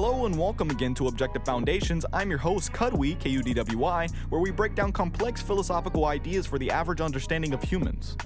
Hello and welcome again to Objective Foundations. I'm your host, Kudwi, K U D W I, where we break down complex philosophical ideas for the average understanding of humans.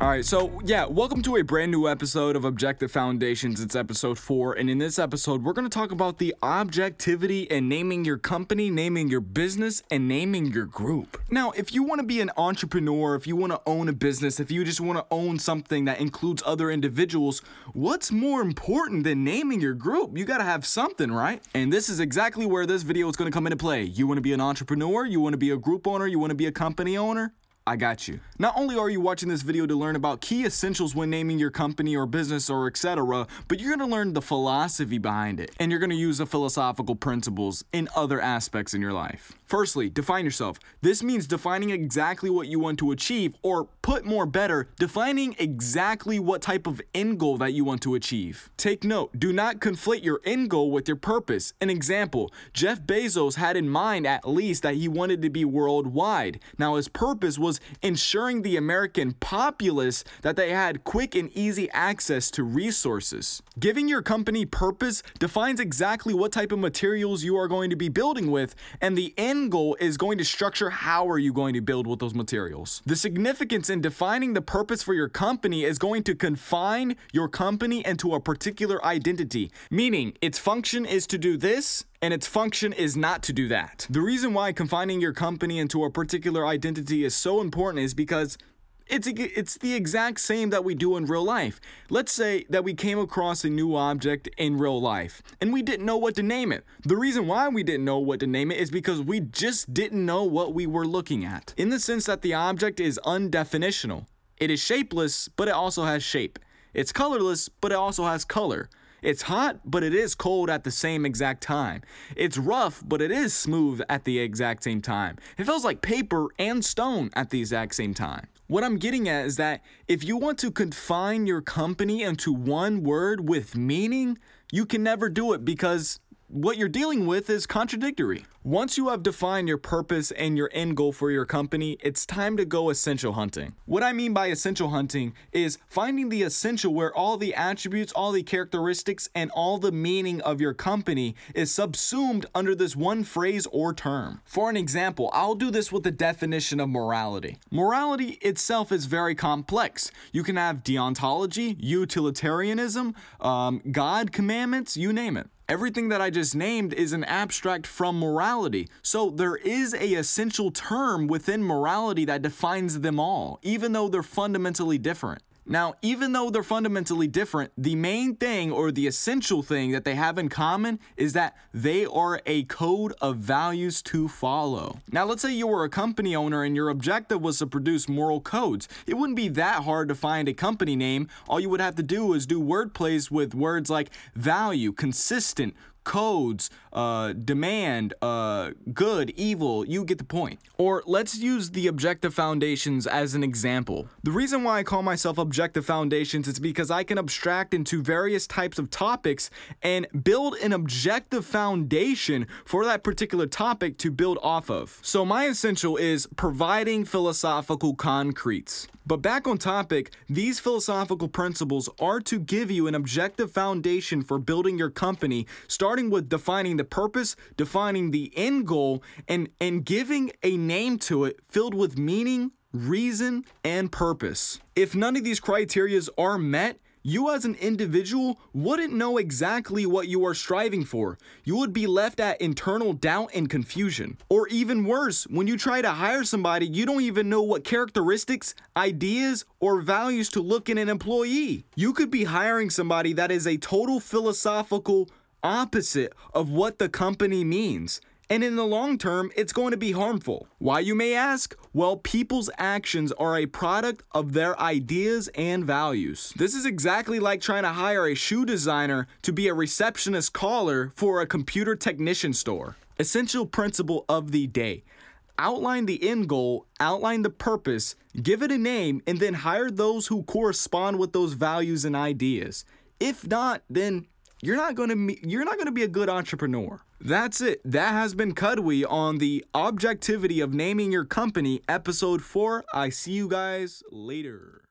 All right, so yeah, welcome to a brand new episode of Objective Foundations. It's episode four, and in this episode, we're going to talk about the objectivity in naming your company, naming your business, and naming your group. Now, if you want to be an entrepreneur, if you want to own a business, if you just want to own something that includes other individuals, what's more important than naming your group? You got to have something, right? And this is exactly where this video is going to come into play. You want to be an entrepreneur, you want to be a group owner, you want to be a company owner? I got you. Not only are you watching this video to learn about key essentials when naming your company or business or etc., but you're going to learn the philosophy behind it and you're going to use the philosophical principles in other aspects in your life. Firstly, define yourself. This means defining exactly what you want to achieve, or put more better, defining exactly what type of end goal that you want to achieve. Take note, do not conflate your end goal with your purpose. An example, Jeff Bezos had in mind at least that he wanted to be worldwide. Now, his purpose was ensuring the American populace that they had quick and easy access to resources. Giving your company purpose defines exactly what type of materials you are going to be building with, and the end goal is going to structure how are you going to build with those materials. The significance in defining the purpose for your company is going to confine your company into a particular identity, meaning its function is to do this and its function is not to do that. The reason why confining your company into a particular identity is so important is because it's it's the exact same that we do in real life. Let's say that we came across a new object in real life and we didn't know what to name it. The reason why we didn't know what to name it is because we just didn't know what we were looking at. In the sense that the object is undefinitional. It is shapeless, but it also has shape. It's colorless, but it also has color. It's hot, but it is cold at the same exact time. It's rough, but it is smooth at the exact same time. It feels like paper and stone at the exact same time. What I'm getting at is that if you want to confine your company into one word with meaning, you can never do it because what you're dealing with is contradictory. Once you have defined your purpose and your end goal for your company, it's time to go essential hunting. What I mean by essential hunting is finding the essential where all the attributes, all the characteristics, and all the meaning of your company is subsumed under this one phrase or term. For an example, I'll do this with the definition of morality. Morality itself is very complex. You can have deontology, utilitarianism, um, God commandments, you name it. Everything that I just named is an abstract from morality. So there is a essential term within morality that defines them all, even though they're fundamentally different. Now, even though they're fundamentally different, the main thing or the essential thing that they have in common is that they are a code of values to follow. Now, let's say you were a company owner and your objective was to produce moral codes. It wouldn't be that hard to find a company name. All you would have to do is do word plays with words like value, consistent, codes, uh, demand, uh, good, evil, you get the point. Or let's use the objective foundations as an example. The reason why I call myself objective foundations is because I can abstract into various types of topics and build an objective foundation for that particular topic to build off of. So my essential is providing philosophical concretes. But back on topic, these philosophical principles are to give you an objective foundation for building your company, starting with defining the purpose, defining the end goal, and, and giving a name to it filled with meaning, reason, and purpose. If none of these criterias are met, you as an individual wouldn't know exactly what you are striving for. You would be left at internal doubt and confusion. Or even worse, when you try to hire somebody, you don't even know what characteristics, ideas, or values to look in an employee. You could be hiring somebody that is a total philosophical opposite of what the company means. And in the long term, it's going to be harmful. Why, you may ask? Well, people's actions are a product of their ideas and values. This is exactly like trying to hire a shoe designer to be a receptionist caller for a computer technician store. Essential principle of the day outline the end goal, outline the purpose, give it a name, and then hire those who correspond with those values and ideas. If not, then you're not going to you're not going to be a good entrepreneur. That's it. That has been Kudwi on the objectivity of naming your company episode 4. I see you guys later.